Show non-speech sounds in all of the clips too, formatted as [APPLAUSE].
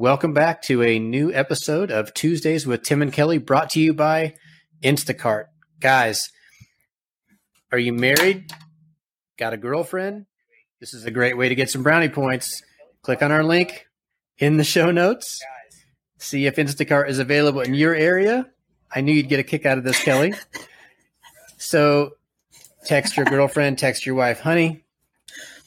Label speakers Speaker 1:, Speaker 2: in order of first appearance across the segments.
Speaker 1: Welcome back to a new episode of Tuesdays with Tim and Kelly brought to you by Instacart. Guys, are you married? Got a girlfriend? This is a great way to get some brownie points. Click on our link in the show notes. See if Instacart is available in your area. I knew you'd get a kick out of this, Kelly. So text your girlfriend, text your wife, honey.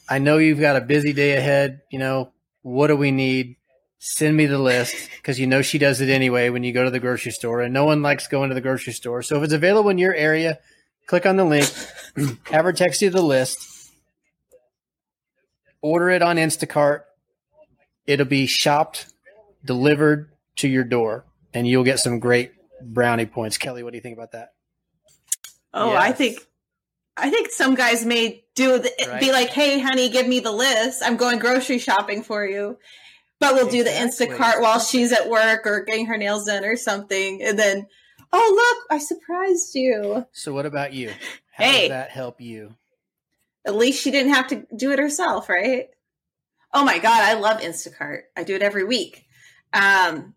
Speaker 1: I know you've got a busy day ahead. You know, what do we need? Send me the list because you know she does it anyway when you go to the grocery store and no one likes going to the grocery store so if it's available in your area click on the link [CLEARS THROAT] have her text you the list order it on instacart it'll be shopped delivered to your door and you'll get some great brownie points kelly what do you think about that
Speaker 2: Oh, I think I think some guys may do the,
Speaker 1: Right.
Speaker 2: be like, "Hey, honey, give me the list. I'm going grocery shopping for you." But we'll do the Instacart while she's at work or getting her nails done or something, and then, oh look, I surprised you.
Speaker 1: so what about you how
Speaker 2: Hey.
Speaker 1: does that help you
Speaker 2: At least she didn't have to do it herself, right? Oh my god, I love Instacart. I do it every week. Um,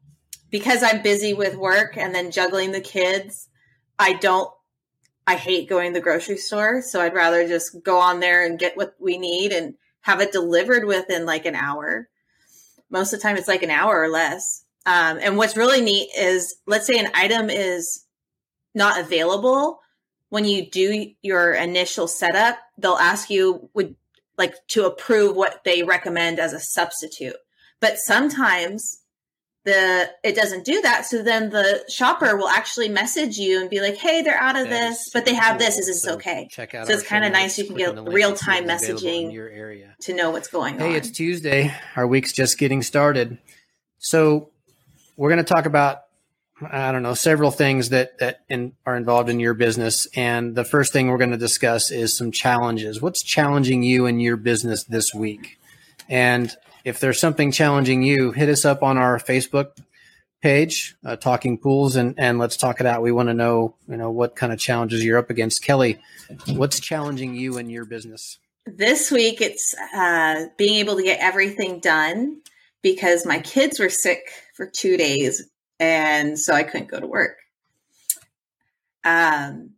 Speaker 2: because I'm busy with work and then juggling the kids, I don't I hate going to the grocery store, so I'd rather just go on there and get what we need and have it delivered within like an hour. Most of the time it's like an hour or less. Um, and what's really neat is let's say an item is not available when you do your initial setup, they'll ask you would like to approve what they recommend as a substitute. But sometimes the it doesn't do that. So then the shopper will actually message you and be like, "Hey, they're out of
Speaker 1: That
Speaker 2: this, but they have
Speaker 1: cool.
Speaker 2: this. Is this
Speaker 1: So
Speaker 2: okay?"
Speaker 1: check out
Speaker 2: So it's kinda nice you can get
Speaker 1: on the link
Speaker 2: real-time
Speaker 1: and see what's available in
Speaker 2: messaging.
Speaker 1: your area
Speaker 2: To know what's going on.
Speaker 1: Hey, it's Tuesday. Our week's just getting started. So we're going to talk about I don't know several things that that in, are involved in your business. And the first thing we're going to discuss is some challenges. What's challenging you in your business this week? And if there's something challenging you, hit us up on our Facebook page, uh, Talking Pools, and and let's talk it out. We want to know you know what kind of challenges you're up against. Kelly, what's challenging you in your business?
Speaker 2: this week it's uh, being able to get everything done because my kids were sick for two days and so i couldn't go to work um,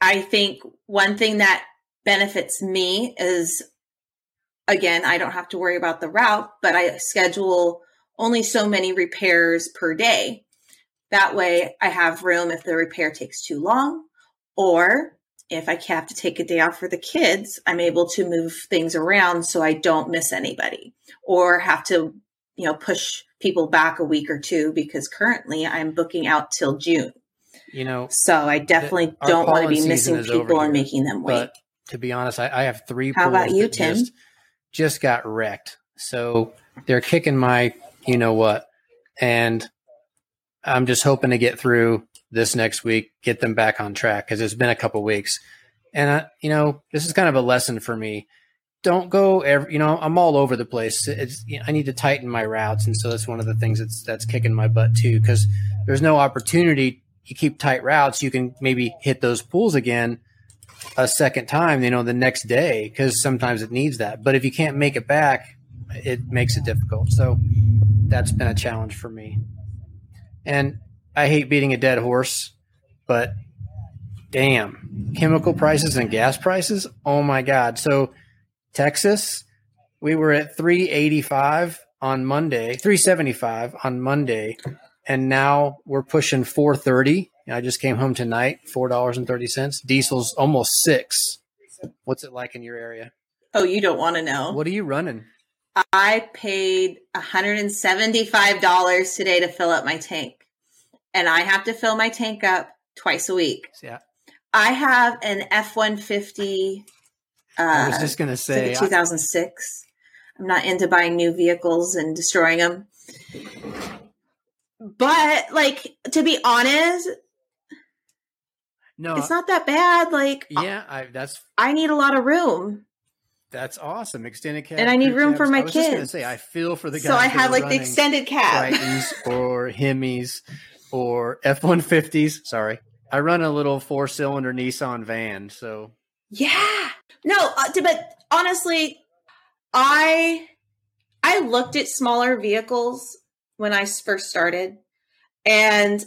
Speaker 2: i think one thing that benefits me is again i don't have to worry about the route but i schedule only so many repairs per day that way i have room if the repair takes too long or if I have to take a day off for the kids, I'm able to move things around so I don't miss anybody or have to, you know, push people back a week or two because currently I'm booking out till June.
Speaker 1: You know,
Speaker 2: So I definitely
Speaker 1: our
Speaker 2: don't want to be missing people and making them wait.
Speaker 1: But to be honest, I, I have three
Speaker 2: How about you, Tim?
Speaker 1: Just, just got wrecked. So they're kicking my, you know what, and I'm just hoping to get through this next week, get them back on track because it's been a couple weeks, and I, you know, this is kind of a lesson for me. Don't go every, you know, I'm all over the place. It's, I need to tighten my routes, and so that's one of the things that's that's kicking my butt too because there's no opportunity. You keep tight routes, you can maybe hit those pools again a second time, you know, the next day, because sometimes it needs that. But if you can't make it back, it makes it difficult. So that's been a challenge for me. And I hate beating a dead horse, but damn, chemical prices and gas prices. Oh my God. So Texas, we were at 385 on Monday, 375 on Monday, and now we're pushing 430. I just came home tonight, four dollars and thirty cents. Diesel's almost six. What's it like in your area?
Speaker 2: oh, you don't want to know.
Speaker 1: What are you running?
Speaker 2: I paid $175 today to fill up my tank. and I have to fill my tank up twice a week.
Speaker 1: Yeah.
Speaker 2: I have an F one fifty. uh,
Speaker 1: I was just gonna say, I-
Speaker 2: 2006. I'm not into buying new vehicles and destroying them. But like to be honest,
Speaker 1: no,
Speaker 2: it's not that bad. Like
Speaker 1: yeah, I, that's
Speaker 2: I need a lot of room.
Speaker 1: that's awesome. Extended cab,
Speaker 2: And I need room for my
Speaker 1: I was just gonna
Speaker 2: kids.
Speaker 1: say, I feel for the guys.
Speaker 2: So I have like the extended cab.
Speaker 1: Or Hemis or F one fifties. Sorry, I run a little four cylinder Nissan van, so
Speaker 2: Yeah. No, uh, but honestly, I I looked at smaller vehicles when I first started and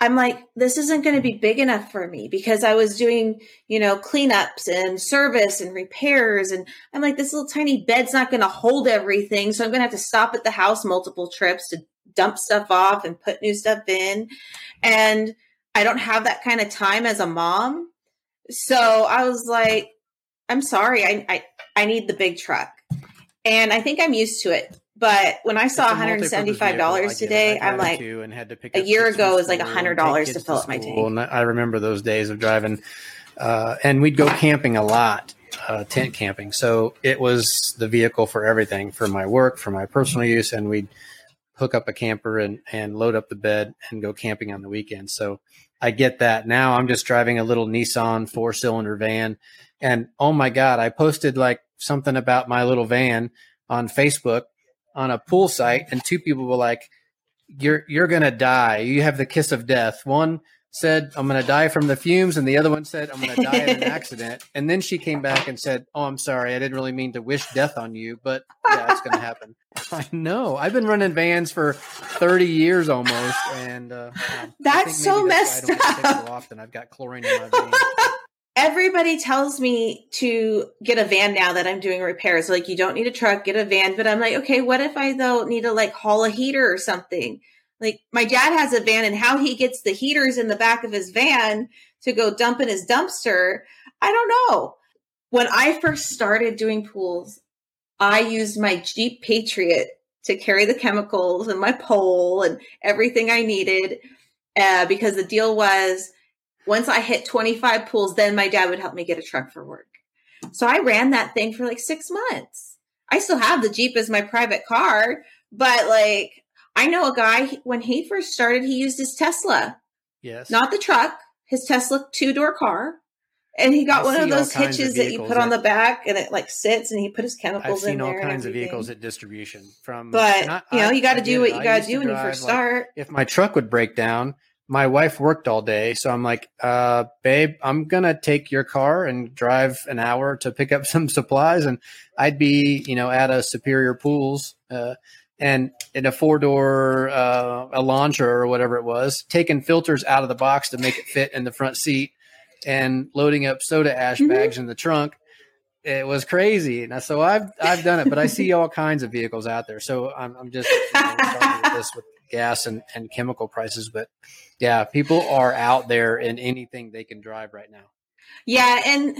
Speaker 2: I'm like this isn't going to be big enough for me because I was doing, you know, cleanups and service and repairs and I'm like this little tiny bed's not going to hold everything, so I'm going to have to stop at the house multiple trips to dump stuff off and put new stuff in and I don't have that kind of time as a mom. So I was like, I'm sorry, I, I, I need the big truck. And I think I'm used to it. But when I saw
Speaker 1: It's a multipurpose vehicle. I
Speaker 2: $175 today, I'm like,
Speaker 1: and had to pick
Speaker 2: a year ago it was like
Speaker 1: school
Speaker 2: $100 to fill up my tank.
Speaker 1: And I remember those days of driving, uh, and we'd go camping a lot, uh, tent camping. So it was the vehicle for everything, for my work, for my personal use, and we'd hook up a camper and and load up the bed and go camping on the weekend. So I get that. Now I'm just driving a little Nissan four cylinder van, and oh my god, I posted like something about my little van on Facebook on a pool site, and two people were like, "You're you're gonna die. You have the kiss of death." One said, "I'm gonna die from the fumes," and the other one said, "I'm gonna die in an [LAUGHS] accident." And then she came back and said, "Oh, I'm sorry. I didn't really mean to wish death on you, but yeah, it's gonna happen." [LAUGHS] [LAUGHS] I know. I've been running vans for 30 years almost, and uh,
Speaker 2: That's so
Speaker 1: maybe
Speaker 2: messed
Speaker 1: why I don't get
Speaker 2: up.
Speaker 1: so often. I've got chlorine in my veins.
Speaker 2: Everybody tells me to get a van now that I'm doing repairs. Like, you don't need a truck, get a van. But I'm like, okay, what if I though need to like haul a heater or something? Like, my dad has a van, and how he gets the heaters in the back of his van to go dump in his dumpster, I don't know. When I first started doing pools, I used my Jeep Patriot to carry the chemicals and my pole and everything I needed uh, because the deal was once I hit 25 pools, then my dad would help me get a truck for work. So I ran that thing for like six months. I still have the Jeep as my private car, but like I know a guy when he first started, he used his Tesla,
Speaker 1: Yes.
Speaker 2: not the truck, his Tesla two door car. And he got
Speaker 1: I
Speaker 2: one of those
Speaker 1: kinds of
Speaker 2: hitches that you put on the back and it like sits and he put his chemicals
Speaker 1: I've seen all kinds of vehicles at distribution from
Speaker 2: But
Speaker 1: I-
Speaker 2: you know, you got
Speaker 1: I
Speaker 2: to do what you gotta do when you first
Speaker 1: like,
Speaker 2: start.
Speaker 1: if my truck would break down, my wife worked all day, so I'm like, uh, babe, I'm gonna take your car and drive an hour to pick up [LAUGHS] some supplies, and I'd be, you know, at a Superior Pools, uh, and in a four door uh, Elantra or whatever it was, taking filters out of the box to make it fit in the front seat, and loading up soda ash
Speaker 2: Mhm.
Speaker 1: bags in the trunk. It was crazy, and so I've I've done it, but I see all kinds of vehicles out there. So I'm, I'm just you know, [LAUGHS] starting with this with gas and, and chemical prices, but yeah, people are out there in anything they can drive right now.
Speaker 2: Yeah, and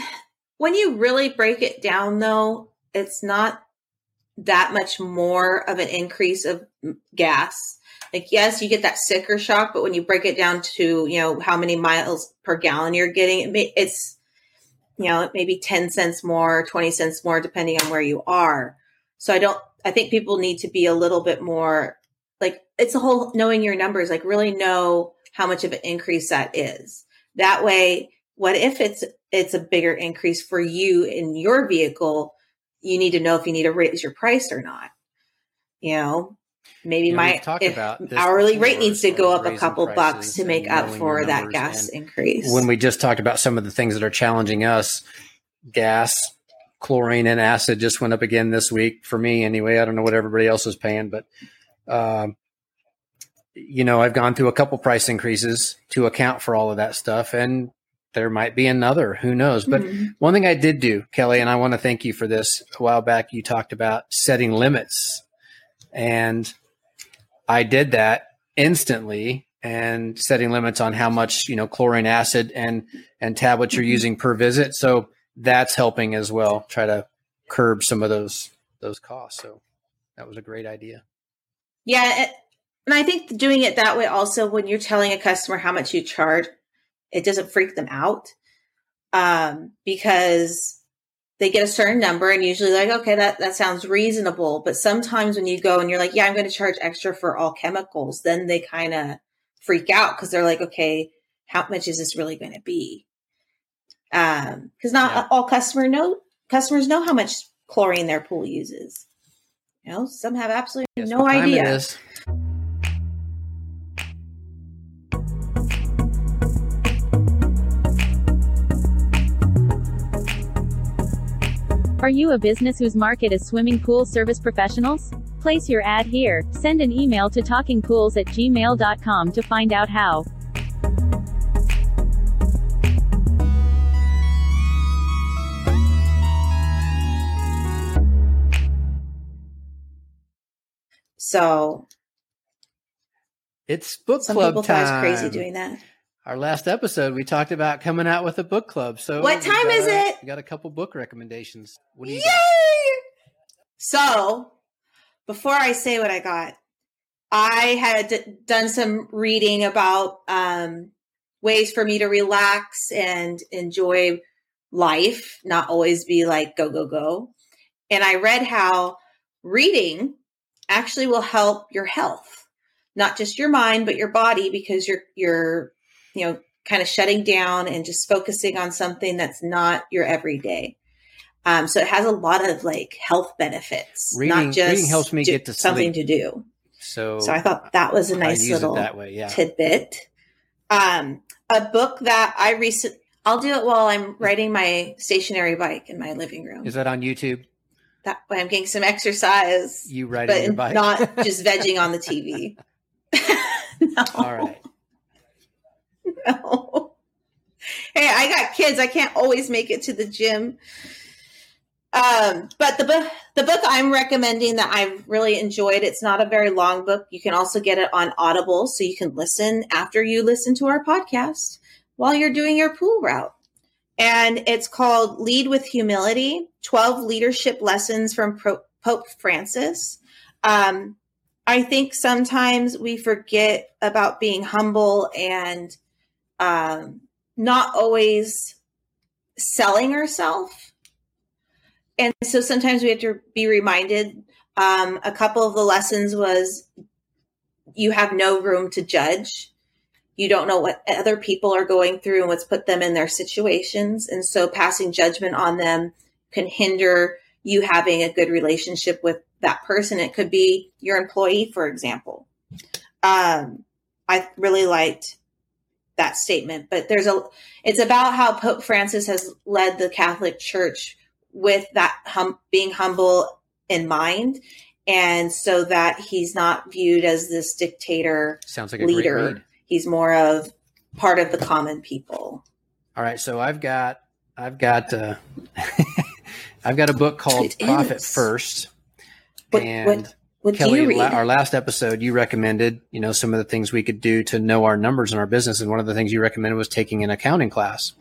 Speaker 2: when you really break it down, though, it's not that much more of an increase of gas. Like, yes, you get that sticker shock, but when you break it down to you know how many miles per gallon you're getting, it's you know maybe ten cents more, twenty cents more, depending on where you are. So I don't. I think people need to be a little bit more like it's a whole knowing your numbers. Like, really know how much of an increase that is. That way, what if it's it's a bigger increase for you in your vehicle? You need to know if you need to raise your price or not. You know, maybe
Speaker 1: You know,
Speaker 2: my
Speaker 1: we've talked
Speaker 2: if
Speaker 1: about
Speaker 2: hourly rate needs to go up a couple bucks to make up for that gas increase.
Speaker 1: When we just talked about some of the things that are challenging us, gas, chlorine, and acid just went up again this week for me anyway. I don't know what everybody else is paying, but um, you know, I've gone through a couple price increases to account for all of that stuff, and there might be another. Who knows? But
Speaker 2: Mhm.
Speaker 1: one thing I did do, Kelly, and I want to thank you for this. A while back, you talked about setting limits, and I did that instantly and setting limits on how much you know chlorine acid and and tablets you're
Speaker 2: Mhm.
Speaker 1: using per visit. So that's helping as well. Try to curb some of those those costs. So that was a great idea.
Speaker 2: Yeah, And I think doing it that way also when you're telling a customer how much you charge, it doesn't freak them out. Um, because they get a certain number and usually like, okay, that, that sounds reasonable. But sometimes when you go and you're like, yeah, I'm going to charge extra for all chemicals, then they kind of freak out because they're like, okay, how much is this really going to be? Um, cause not yeah. all customer know customers know how much chlorine their pool uses. You know, some have absolutely Guess no idea.
Speaker 3: Are you a business whose market is swimming pool service professionals? Place your ad here. Send an email to talkingpools at gmail.com to find out how.
Speaker 2: So
Speaker 1: it's book some club people time.
Speaker 2: Thought crazy doing that.
Speaker 1: Our last episode, we talked about coming out with a book club. So
Speaker 2: what time got, is it?
Speaker 1: We got a couple book recommendations. What do you
Speaker 2: Yay! Got? So before I say what I got, I had d- done some reading about um, ways for me to relax and enjoy life, not always be like go go go. And I read how reading actually will help your health, not just your mind, but your body, because you're, you're, you know, kind of shutting down and just focusing on something that's not your everyday. Um, so it has a lot of like health benefits, reading, not just
Speaker 1: reading helps me get to
Speaker 2: something sleep. to do.
Speaker 1: So,
Speaker 2: so I thought that was a nice little that way, yeah. tidbit. Um, a book that I recent, I'll do it while I'm riding my stationary bike in my living room.
Speaker 1: Is that on YouTube?
Speaker 2: That way I'm getting some exercise.
Speaker 1: You riding your bike,
Speaker 2: not [LAUGHS] just vegging on the TV. [LAUGHS]
Speaker 1: no. All right.
Speaker 2: No. Hey, I got kids. I can't always make it to the gym. Um, but the book, the book I'm recommending that I've really enjoyed. It's not a very long book. You can also get it on Audible, so you can listen after you listen to our podcast while you're doing your pool route and it's called Lead with Humility 12 Leadership Lessons from Pro- Pope Francis. Um, I think sometimes we forget about being humble and um, not always selling ourselves. And so sometimes we have to be reminded. Um, a couple of the lessons was you have no room to judge you don't know what other people are going through and what's put them in their situations. And so passing judgment on them can hinder you having a good relationship with that person. It could be your employee, for example. Um, I really liked that statement, but there's a, it's about how Pope Francis has led the Catholic Church with that hum, being humble in mind. And so that he's not viewed as this dictator
Speaker 1: Sounds like a
Speaker 2: leader he's more of part of the common people.
Speaker 1: All right, so I've got I've got uh, [LAUGHS] I've got a book called it Profit is. First,
Speaker 2: what, and what, what Kelly,
Speaker 1: la- our last episode, you recommended you know some of the things we could do to know our numbers in our business, and one of the things you recommended was taking an accounting class.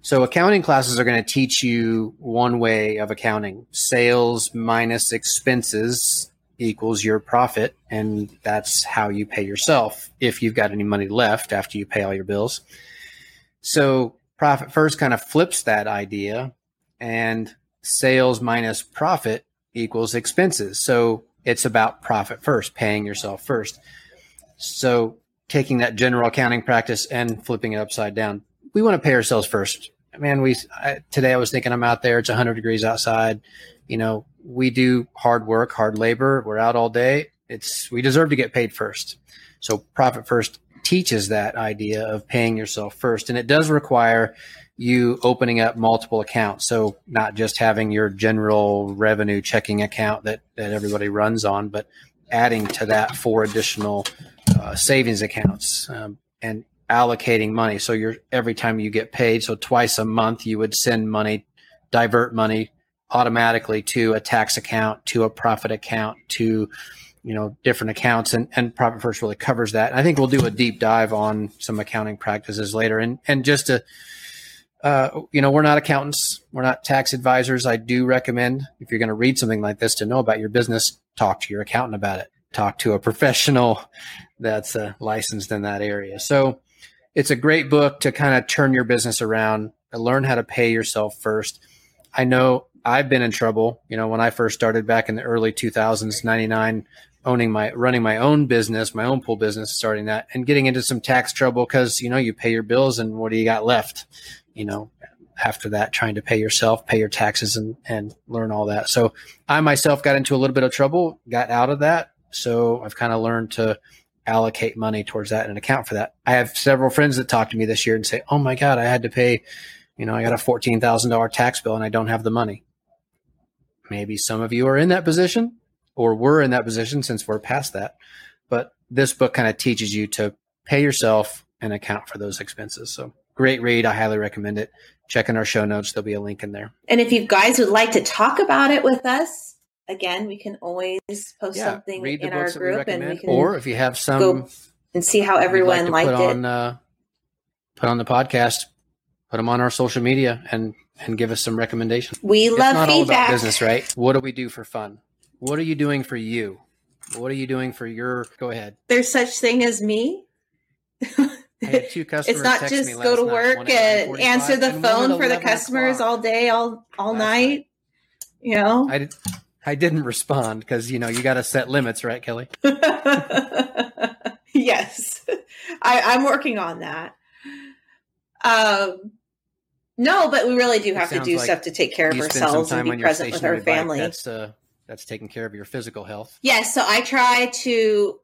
Speaker 1: So accounting classes are going to teach you one way of accounting: sales minus expenses equals your profit, and that's how you pay yourself if you've got any money left after you pay all your bills. So, profit first kind of flips that idea, and sales minus profit equals expenses. So, it's about profit first, paying yourself first. So, taking that general accounting practice and flipping it upside down, we want to pay ourselves first. Man, we I, today I was thinking I'm out there. It's 100 degrees outside. You know, we do hard work, hard labor. We're out all day. It's we deserve to get paid first. So profit first teaches that idea of paying yourself first, and it does require you opening up multiple accounts. So not just having your general revenue checking account that that everybody runs on, but adding to that four additional uh, savings accounts um, and allocating money. So you're every time you get paid, so twice a month you would send money, divert money automatically to a tax account, to a profit account, to you know different accounts, and and Profit First really covers that. I think we'll do a deep dive on some accounting practices later, and and just to. Uh, you know, we're not accountants. We're not tax advisors. I do recommend if you're going to read something like this to know about your business, talk to your accountant about it. talk to a professional that's uh, licensed in that area. So it's a great book to kind of turn your business around, and learn how to pay yourself first. I know I've been in trouble. You know, when I first started back in the early 2000s, 99, owning my, running my own business, my own pool business, starting that and getting into some tax trouble because, you know, you pay your bills and what do you got left? You know, after that, trying to pay yourself, pay your taxes and, and learn all that. So I myself got into a little bit of trouble, got out of that. So I've kind of learned to allocate money towards that and account for that. I have several friends that talk to me this year and say, Oh my God, I had to pay, you know, I got a $14,000 tax bill and I don't have the money. Maybe some of you are in that position or were in that position since we're past that. But this book kind of teaches you to pay yourself and account for those expenses. So great read. I highly recommend it. Check in our show notes. There'll be a link in there.
Speaker 2: And if you guys would like to talk about it with us, again, we can always post yeah, something in our group and we can
Speaker 1: or if you have some go
Speaker 2: and see how everyone like liked
Speaker 1: put
Speaker 2: it.
Speaker 1: On, uh, put on the podcast, put them on our social media and and give us some recommendations.
Speaker 2: We
Speaker 1: it's
Speaker 2: love
Speaker 1: not
Speaker 2: feedback.
Speaker 1: All about business, right? What do we do for fun? What are you doing for you? What are you doing for your? Go ahead.
Speaker 2: There's such thing as me. [LAUGHS] it's not just go to work and answer the phone for the customers all day, all all Last night. night. You know,
Speaker 1: I did. I didn't respond because you know you got to set limits, right, Kelly? [LAUGHS]
Speaker 2: yes, [LAUGHS] I, I'm working on that. Um, no, but we really do have to do like stuff to take care of ourselves and be present with our family.
Speaker 1: Bike. That's uh, that's taking care of your physical health.
Speaker 2: Yes, so I try to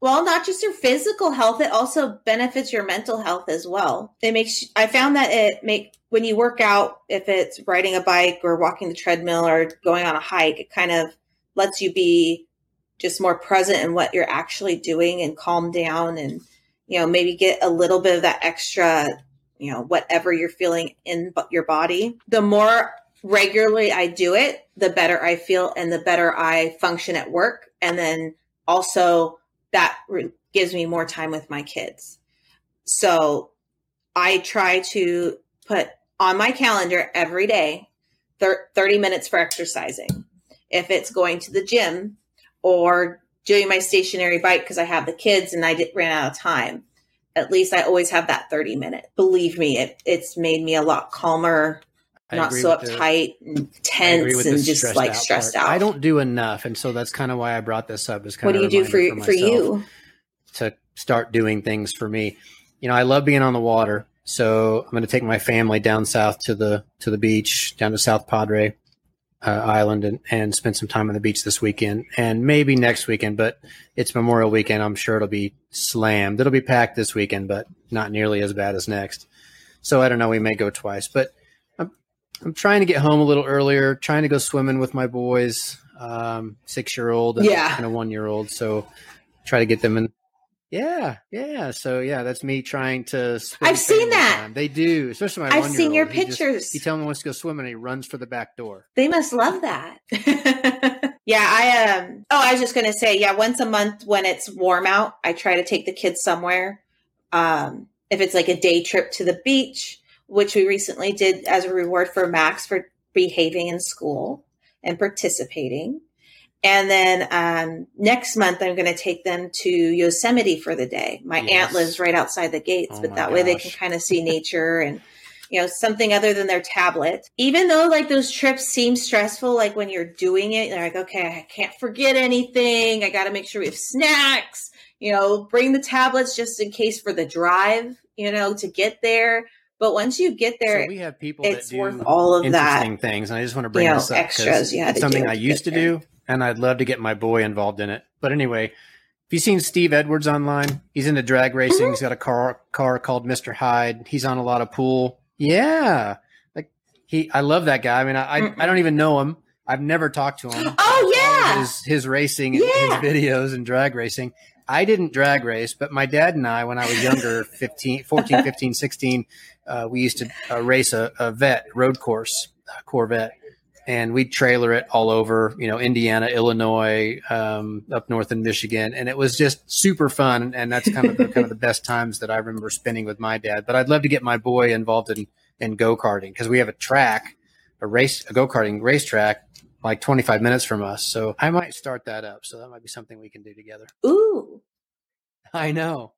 Speaker 2: well, not just your physical health, it also benefits your mental health as well. It makes I found that it make when you work out, if it's riding a bike or walking the treadmill or going on a hike, it kind of lets you be just more present in what you're actually doing and calm down and you know, maybe get a little bit of that extra, you know, whatever you're feeling in your body. The more regularly I do it, the better I feel and the better I function at work. And then also that re- gives me more time with my kids. So I try to put on my calendar every day thir- 30 minutes for exercising. If it's going to the gym or doing my stationary bike because I have the kids and I did, ran out of time, at least I always have that 30 minute. Believe me, it, it's made me a lot calmer, I not so uptight the, and tense and just like stressed part. out.
Speaker 1: I don't do enough, and so that's kind of why I brought this up. Is kind
Speaker 2: what
Speaker 1: do
Speaker 2: you do for for, for you
Speaker 1: to start doing things for me? You know, I love being on the water, so I'm going to take my family down south to the to the beach, down to South Padre uh, Island, and, and spend some time on the beach this weekend, and maybe next weekend. But it's Memorial Weekend. I'm sure it'll be slammed. It'll be packed this weekend, but not nearly as bad as next. So I don't know. We may go twice, but I'm I'm trying to get home a little earlier, trying to go swimming with my boys, um, six year old and,
Speaker 2: yeah.
Speaker 1: and a one year old. So try to get them in. Yeah, yeah. So yeah, that's me trying to.
Speaker 2: I've seen that.
Speaker 1: Time. They do, especially my.
Speaker 2: I've seen your he pictures.
Speaker 1: Just, he tells me he wants to go swimming, and he runs for the back door.
Speaker 2: They must love that. [LAUGHS] yeah, I um. Oh, I was just gonna say, yeah. Once a month when it's warm out, I try to take the kids somewhere. Um, if it's like a day trip to the beach, which we recently did as a reward for Max for behaving in school and participating. And then um, next month, I'm going to take them to Yosemite for the day. My yes. aunt lives right outside the gates, oh but that gosh. way they can kind of see [LAUGHS] nature and you know something other than their tablet. Even though like those trips seem stressful, like when you're doing it, you're like, okay, I can't forget anything. I got to make sure we have snacks. You know, bring the tablets just in case for the drive. You know, to get there. But once you get there,
Speaker 1: so we have people
Speaker 2: it's
Speaker 1: that
Speaker 2: worth all of
Speaker 1: interesting
Speaker 2: that.
Speaker 1: things, and I just want to bring
Speaker 2: you know,
Speaker 1: this up
Speaker 2: extras. You
Speaker 1: it's something I used to do, and I'd love to get my boy involved in it. But anyway, if you've seen Steve Edwards online, he's into drag racing. Mm-hmm. He's got a car car called Mister Hyde. He's on a lot of pool. Yeah, like he, I love that guy. I mean, I I, I don't even know him. I've never talked to him.
Speaker 2: Oh yeah,
Speaker 1: his his racing and yeah. his videos and drag racing. I didn't drag race, but my dad and I, when I was younger, [LAUGHS] 15, 14, 15, 16, uh, we used to uh, race a, a, vet road course, a Corvette, and we'd trailer it all over, you know, Indiana, Illinois, um, up north in Michigan, and it was just super fun. And that's kind of the, kind of the best times that I remember spending with my dad. But I'd love to get my boy involved in in go karting because we have a track, a race, a go karting racetrack like 25 minutes from us. So I might start that up. So that might be something we can do together.
Speaker 2: Ooh.
Speaker 1: I know.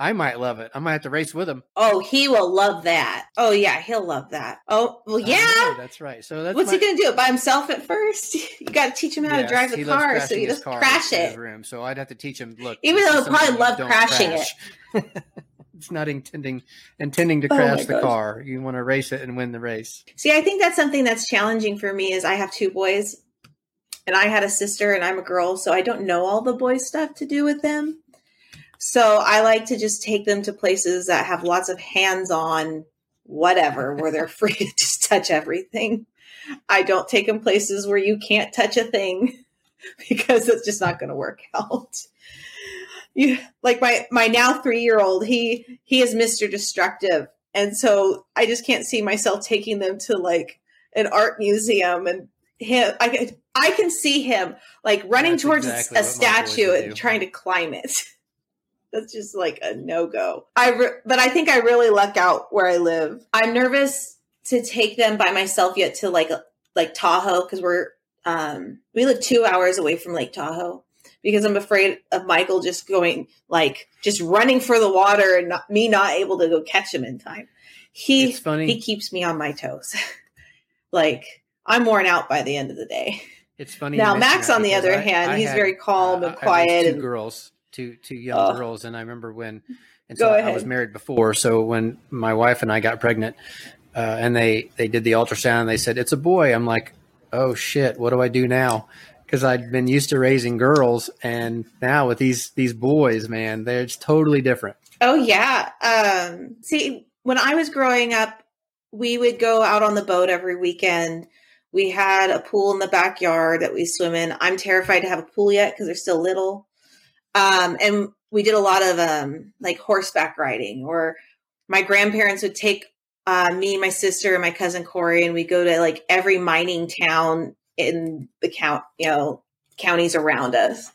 Speaker 1: I might love it. I might have to race with him.
Speaker 2: Oh, he will love that. Oh yeah, he'll love that. Oh well, yeah.
Speaker 1: that's right. So that's
Speaker 2: What's
Speaker 1: my-
Speaker 2: he gonna do? It by himself at first? [LAUGHS] You got to teach him how to drive the car, so he doesn't crash it.
Speaker 1: room. So I'd have to teach him. Look,
Speaker 2: Even though he'll probably love crashing
Speaker 1: crash. [LAUGHS] it's not intending intending to
Speaker 2: Oh
Speaker 1: crash the
Speaker 2: gosh.
Speaker 1: car. You want to race it and win the race.
Speaker 2: See, I think that's something that's challenging for me. Is I have two boys, and I had a sister, and I'm a girl, so I don't know all the boy stuff to do with them. So I like to just take them to places that have lots of hands-on whatever, where they're [LAUGHS] free to just touch everything. I don't take them places where you can't touch a thing [LAUGHS] because it's just not going to work [LAUGHS] out. You like my my now three year old. He he is Mister Destructive, and so I just can't see myself taking them to like an art museum and him. I can I can see him like running
Speaker 1: That's
Speaker 2: towards
Speaker 1: exactly
Speaker 2: a
Speaker 1: what my boys
Speaker 2: statue and trying to climb it. That's just like a no go. I re- but I think I really luck out where I live. I'm nervous to take them by myself yet to like like Tahoe because we're um we live two hours away from Lake Tahoe because I'm afraid of Michael just going like just running for the water and not, me not able to go catch him in time. He
Speaker 1: It's funny.
Speaker 2: he keeps me on my toes. [LAUGHS] like I'm worn out by the end of the day.
Speaker 1: It's funny.
Speaker 2: Now, Max, on the other
Speaker 1: I-
Speaker 2: hand,
Speaker 1: I
Speaker 2: he's
Speaker 1: had,
Speaker 2: very calm and quiet
Speaker 1: Two
Speaker 2: and-
Speaker 1: girls, two two young
Speaker 2: Oh.
Speaker 1: girls, and I remember when. And so I was married before, so when my wife and I got pregnant, uh, and they they did the ultrasound, they said it's a boy. I'm like, oh shit, what do I do now? Because I'd been used to raising girls, and now with these these boys, man, they're it's totally different.
Speaker 2: Oh yeah. Um see when I was growing up, we would go out on the boat every weekend. We had a pool in the backyard that we swim in. I'm terrified to have a pool yet because they're still little. Um and we did a lot of um like horseback riding or my grandparents would take uh, me, my sister, and my cousin Corey, and we go to like every mining town in the count, you know, counties around us.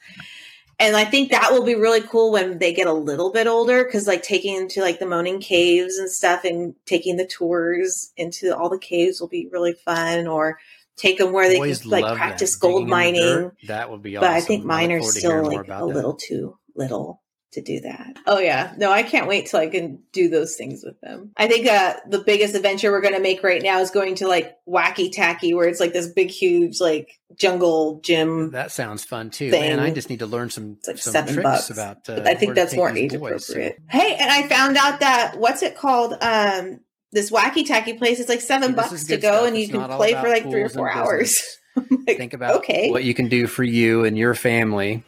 Speaker 2: And I think that will be really cool when they get a little bit older because, like, taking to like the Moaning Caves and stuff and taking the tours into all the caves will be really fun. Or take them where they
Speaker 1: Boys
Speaker 2: can like
Speaker 1: love that.
Speaker 2: practice
Speaker 1: Digging
Speaker 2: gold mining.
Speaker 1: dirt, that would be
Speaker 2: But. I think
Speaker 1: look
Speaker 2: mine are still like
Speaker 1: about
Speaker 2: a
Speaker 1: that.
Speaker 2: little too little to do that. Oh yeah, no, I can't wait till I can do those things with them. I think uh, the biggest adventure we're going to make right now is going to like Wacky Tacky, where it's like this big, huge like jungle gym.
Speaker 1: That sounds fun too,
Speaker 2: thing.
Speaker 1: man. I just need to learn some
Speaker 2: It's like
Speaker 1: some
Speaker 2: seven
Speaker 1: tricks
Speaker 2: bucks.
Speaker 1: about. Uh,
Speaker 2: I think that's more age
Speaker 1: boys, so-
Speaker 2: appropriate. Hey, and I found out that what's it called? Um, this Wacky Tacky place is like seven bucks to go,
Speaker 1: stuff.
Speaker 2: and you
Speaker 1: It's
Speaker 2: can play for like three or four hours. [LAUGHS] like,
Speaker 1: Think about
Speaker 2: okay.
Speaker 1: what you can do for you and your family,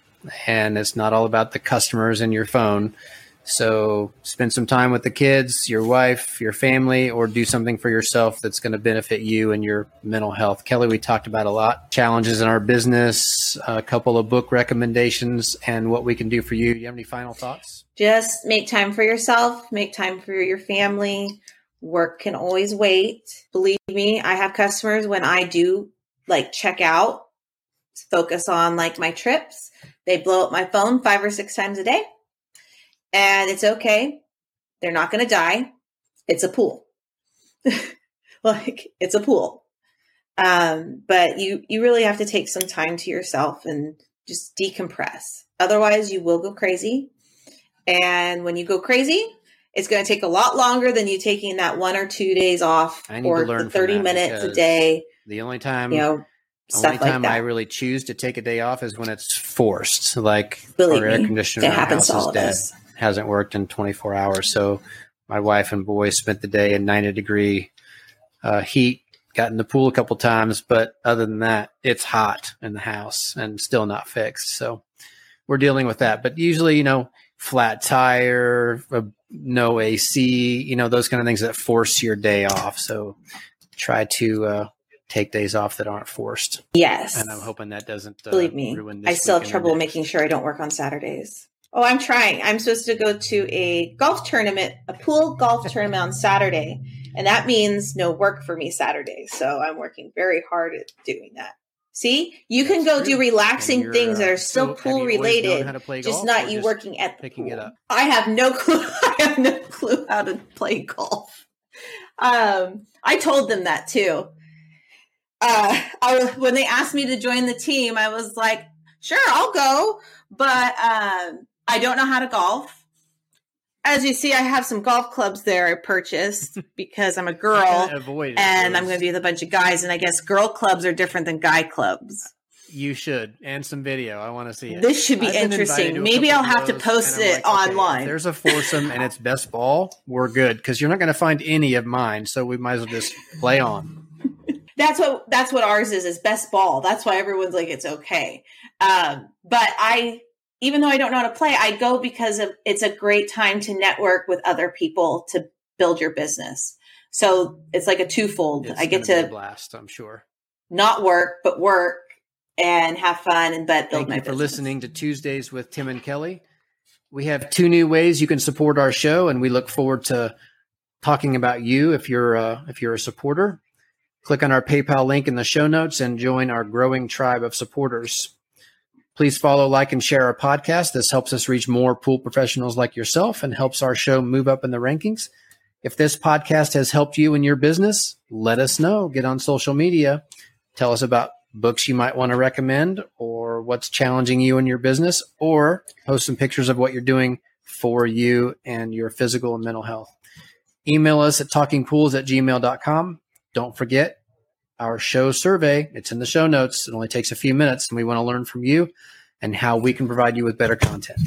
Speaker 1: and it's not all about the customers and your phone. So spend some time with the kids, your wife, your family, or do something for yourself that's going to benefit you and your mental health. Kelly, we talked about a lot challenges in our business, a couple of book recommendations, and what we can do for you. Do you have any final thoughts?
Speaker 2: just make time for yourself make time for your family work can always wait. Believe me i have customers when i do like check out focus on like my trips they blow up my phone five or six times a day and it's okay. They're not going to die. It's a pool. [LAUGHS] Like it's a pool. Um but you you really have to take some time to yourself and just decompress. Otherwise you will go crazy. And when you go crazy, it's going to take a lot longer than you taking that one or two days off or the 30 minutes a day,
Speaker 1: The only time
Speaker 2: you know,
Speaker 1: only
Speaker 2: stuff like that.
Speaker 1: I really choose to take a day off is when it's forced. Like
Speaker 2: Believe
Speaker 1: our air
Speaker 2: me,
Speaker 1: conditioner
Speaker 2: it
Speaker 1: in our
Speaker 2: happens
Speaker 1: house is dead.
Speaker 2: us.
Speaker 1: Hasn't worked in 24 hours. So my wife and boys spent the day in 90 degree uh, heat. Got in the pool a couple times, but other than that, it's hot in the house and still not fixed. So we're dealing with that. But usually, you know, flat tire, uh, no AC, you know, those kind of things that force your day off. So try to uh, take days off that aren't forced.
Speaker 2: Yes.
Speaker 1: And I'm hoping that doesn't uh,
Speaker 2: Believe me,
Speaker 1: ruin
Speaker 2: I still have trouble making sure I don't work on Saturdays. Oh, I'm trying. I'm supposed to go to a golf tournament, a pool golf tournament on Saturday. And that means no work for me Saturday. So I'm working very hard at doing that. See, you can go
Speaker 1: true.
Speaker 2: do relaxing things that
Speaker 1: uh,
Speaker 2: are still
Speaker 1: so
Speaker 2: pool
Speaker 1: you always known
Speaker 2: related.
Speaker 1: how to play
Speaker 2: just not you
Speaker 1: just
Speaker 2: working at the
Speaker 1: picking
Speaker 2: pool.
Speaker 1: it up?
Speaker 2: I have no [LAUGHS] clue. I have no clue how to play golf. Um, I told them that too. uh, I, when they asked me to join the team, I was like, sure, I'll go, but um, I don't know how to golf. As you see, I have some golf clubs there I purchased [LAUGHS] because I'm a girl
Speaker 1: avoid
Speaker 2: and I'm going to be with a bunch of guys. And I guess girl clubs are different than guy clubs.
Speaker 1: You should, and some video. I want to see it.
Speaker 2: This should be
Speaker 1: I've
Speaker 2: interesting. Maybe I'll have to post it
Speaker 1: like, okay,
Speaker 2: online.
Speaker 1: there's a foursome and it's best ball. We're good because you're not going to find any of mine. So we might as well just play on. [LAUGHS]
Speaker 2: That's what that's what ours is is best ball. That's why everyone's like it's okay. Um, but I even though I don't know how to play, I go because of it's a great time to network with other people to build your business. So it's like a twofold.
Speaker 1: It's
Speaker 2: I get to
Speaker 1: blast. I'm sure.
Speaker 2: not work but work and have fun and but build
Speaker 1: Thank
Speaker 2: my
Speaker 1: you for
Speaker 2: business.
Speaker 1: listening to Tuesdays with Tim and Kelly. We have two new ways you can support our show, and we look forward to talking about you if you're uh, if you're a supporter. Click on our PayPal link in the show notes and join our growing tribe of supporters. Please follow, like, and share our podcast. This helps us reach more pool professionals like yourself and helps our show move up in the rankings. If this podcast has helped you in your business, let us know. Get on social media. Tell us about books you might want to recommend or what's challenging you in your business, or post some pictures of what you're doing for you and your physical and mental health. Email us at talkingpools at gmail.com. Don't forget our show survey. It's in the show notes. It only takes a few minutes, and we want to learn from you and how we can provide you with better content.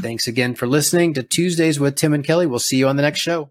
Speaker 1: Thanks again for listening to Tuesdays with Tim and Kelly. We'll see you on the next show.